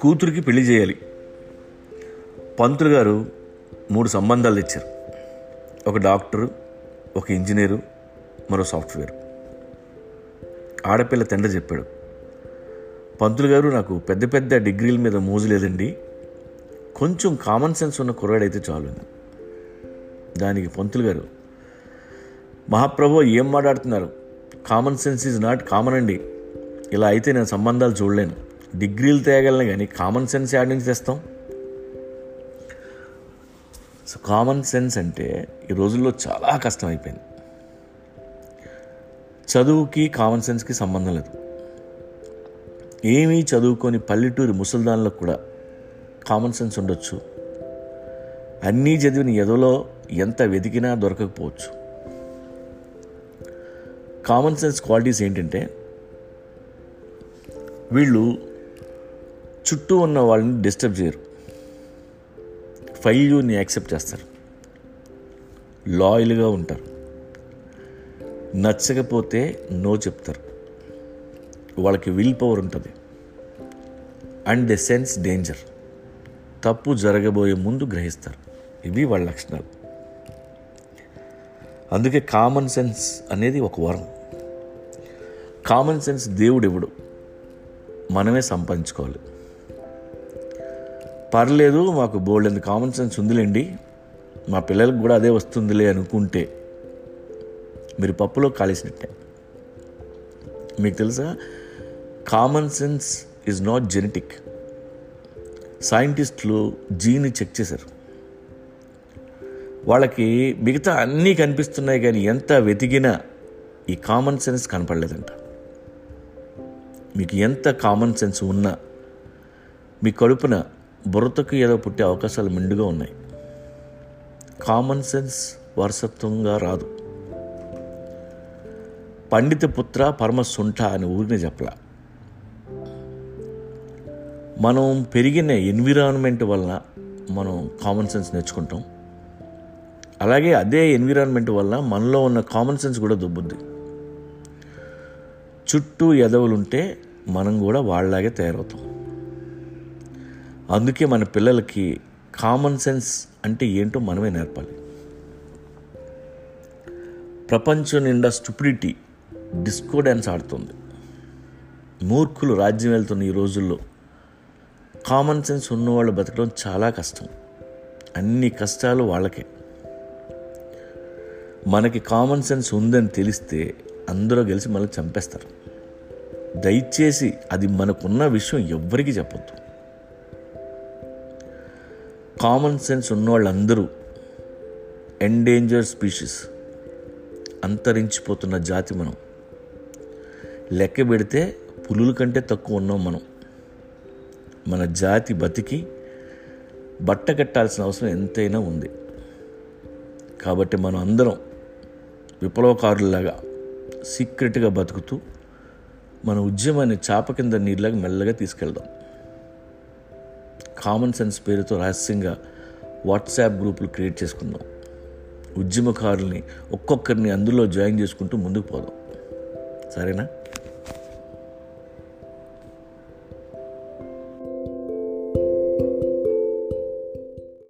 కూతురికి పెళ్ళి చేయాలి. పంతులు గారు మూడు సంబంధాలు తెచ్చారు. ఒక డాక్టరు ఒక ఇంజనీరు మరో సాఫ్ట్వేర్. ఆడపిల్ల తండ్రి చెప్పాడు పంతులు గారు నాకు పెద్ద పెద్ద డిగ్రీల మీద మోజు లేదండి. కొంచెం కామన్ సెన్స్ ఉన్న కుర్రాడైతే చాలు. దానికి పంతులు గారు మహాప్రభు ఏం మాట్లాడుతున్నారు? Common sense is not common అండి. ఇలా అయితే నేను సంబంధాలు చూడలేను. డిగ్రీలు తేగలను కానీ కామన్ సెన్స్ యాడ్ నుంచి తెస్తాం. సో కామన్ సెన్స్ అంటే ఈ రోజుల్లో చాలా కష్టం అయిపోయింది చదువుకి కామన్ సెన్స్కి సంబంధం లేదు. ఏమీ చదువుకొని పల్లెటూరి ముసల్దాన్లకు కూడా కామన్ సెన్స్ ఉండొచ్చు. అన్నీ చదివిన ఎదలో ఎంత వెతికినా దొరకకపోవచ్చు. కామన్ సెన్స్ క్వాలిటీస్ ఏంటంటే వీళ్ళు చుట్టూ ఉన్న వాళ్ళని డిస్టర్బ్ చేయరు. ఫెయిల్యూర్ని యాక్సెప్ట్ చేస్తారు. లాయల్గా ఉంటారు. నచ్చకపోతే నో చెప్తారు. వాళ్ళకి విల్ పవర్ ఉంటుంది. And the sense danger. తప్పు జరగబోయే ముందు గ్రహిస్తారు. ఇవి వాళ్ళ లక్షణాలు. అందుకే కామన్ సెన్స్ అనేది ఒక వరం. కామన్ సెన్స్ దేవుడు ఇవ్వడు మనమే సంపాదించుకోవాలి. పర్లేదు మాకు బోల్డ్ కామన్ సెన్స్ ఉందిలేండి. మా పిల్లలకు కూడా అదే వస్తుందిలే అనుకుంటే మీరు పప్పులో కాలేసినట్టే. మీకు తెలుసా? Common sense is not genetic. సైంటిస్టులు జీని చెక్ చేశారు. వాళ్ళకి మిగతా అన్నీ కనిపిస్తున్నాయి కానీ ఎంత వెతికినా ఈ కామన్ సెన్స్ కనపడలేదంట. మీకు ఎంత కామన్ సెన్స్ ఉన్నా మీ కడుపున బుర్రతకు ఏదో పుట్టే అవకాశాలు మెండుగా ఉన్నాయి. కామన్ సెన్స్ వారసత్వంగా రాదు. పండిత పుత్ర పరమ సుంఠ అని ఊరిని చెప్పలా. మనం పెరిగిన ఎన్విరాన్మెంట్ వలన మనం కామన్ సెన్స్ నేర్చుకుంటాం. అలాగే అదే ఎన్విరాన్మెంట్ వల్ల మనలో ఉన్న కామన్ సెన్స్ కూడా దుబ్బుద్ది. చుట్టూ ఎదవులుంటే మనం కూడా వాళ్ళలాగే తయారవుతాం. అందుకే మన పిల్లలకి కామన్ సెన్స్ అంటే ఏంటో మనమే నేర్పాలి. ప్రపంచం నిండా స్టూపిడిటీ డిస్కో డ్యాన్స్ ఆడుతుంది. మూర్ఖులు రాజ్యం వెళ్తున్న ఈ రోజుల్లో కామన్ సెన్స్ ఉన్నవాళ్ళు బతకడం చాలా కష్టం. అన్ని కష్టాలు వాళ్ళకే. మనకి కామన్ సెన్స్ ఉందని తెలిస్తే అందరూ కలిసి మనల్ని చంపేస్తారు. దయచేసి అది మనకున్న విషయం ఎవ్వరికి చెప్పొద్దు. కామన్ సెన్స్ ఉన్నవాళ్ళందరూ ఎండేంజర్ స్పీషీస్ అంతరించిపోతున్న జాతి మనం. లెక్క పెడితే పులుల కంటే తక్కువ ఉన్నాం మనం. మన జాతి బతికి బట్ట కట్టాల్సిన అవసరం ఎంతైనా ఉంది. కాబట్టి మనం అందరం విప్లవకారులలాగా సీక్రెట్గా బతుకుతూ మన ఉద్యమాన్ని చాప కింద నీళ్ళకి మెల్లగా తీసుకెళ్దాం. కామన్ సెన్స్ పేరుతో రహస్యంగా వాట్సాప్ గ్రూపులు క్రియేట్ చేసుకుందాం. ఉద్యమకారుల్ని ఒక్కొక్కరిని అందులో జాయిన్ చేసుకుంటూ ముందుకు పోదాం. సరేనా?